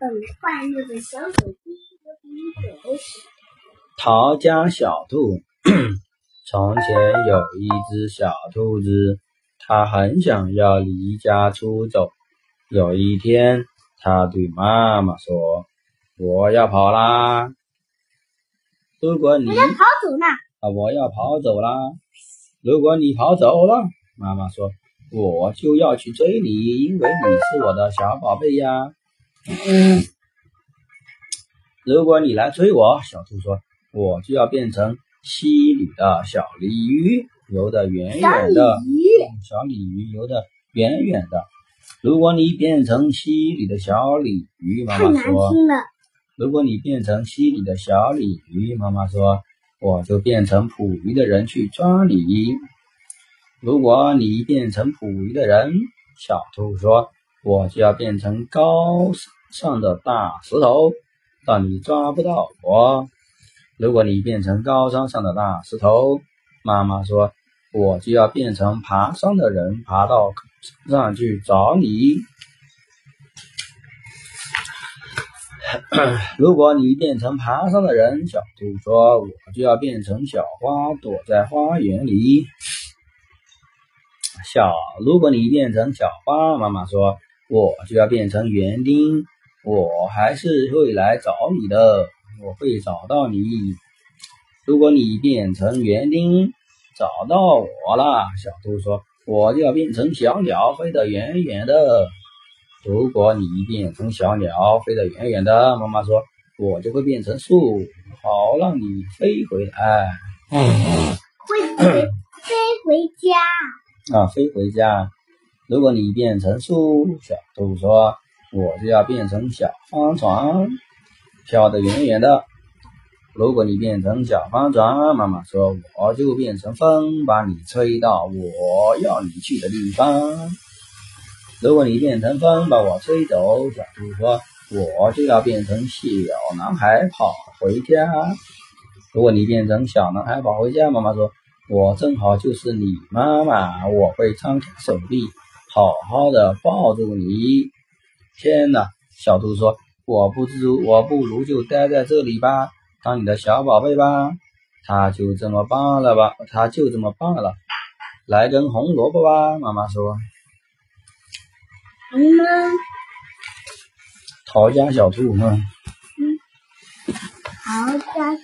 本快乐的小手机和笔狗。逃家小兔。从前有一只小兔子，它很想要离家出走。有一天，它对妈妈说：“我要跑啦！如果你我要跑走啦！啊，我要跑走啦！如果你跑走了，妈妈说。”我就要去追你，因为你是我的小宝贝呀。如果你来追我，小兔说，我就要变成溪里的小鲤鱼，游得远远的。小鲤鱼游得远远的。如果你变成溪里的小鲤鱼，妈妈说。如果你变成溪里的小鲤鱼，妈妈说，我就变成捕鱼的人去抓你。如果你变成捕鱼的人，小兔说，我就要变成高上的大石头，让你抓不到我。如果你变成高山上的大石头，妈妈说，我就要变成爬山的人，爬到山上去找你。如果你变成爬山的人，小兔说，我就要变成小花，躲在花园里。小，如果你变成小花，妈妈说，我就要变成园丁，我还是会来找你的，我会找到你。如果你变成园丁，找到我了，小兔说，我就要变成小鸟，飞得远远的。如果你变成小鸟，飞得远远的，妈妈说，我就会变成树，好让你飞回来，会飞飞回家。啊，飞回家。如果你变成树，小兔说，我就要变成小帆船，飘得远远的。如果你变成小帆船，妈妈说，我就变成风，把你吹到我要你去的地方。如果你变成风，把我吹走，小兔说，我就要变成小男孩跑回家。如果你变成小男孩跑回家，妈妈说。我正好就是你妈妈，我会张开手臂，好好的抱住你。天哪，小兔说：“我不如我不如就待在这里吧，当你的小宝贝吧。”他就这么办了吧，他就这么办了。来根红萝卜吧，妈妈说。嗯。逃家小兔，嗯。逃家小。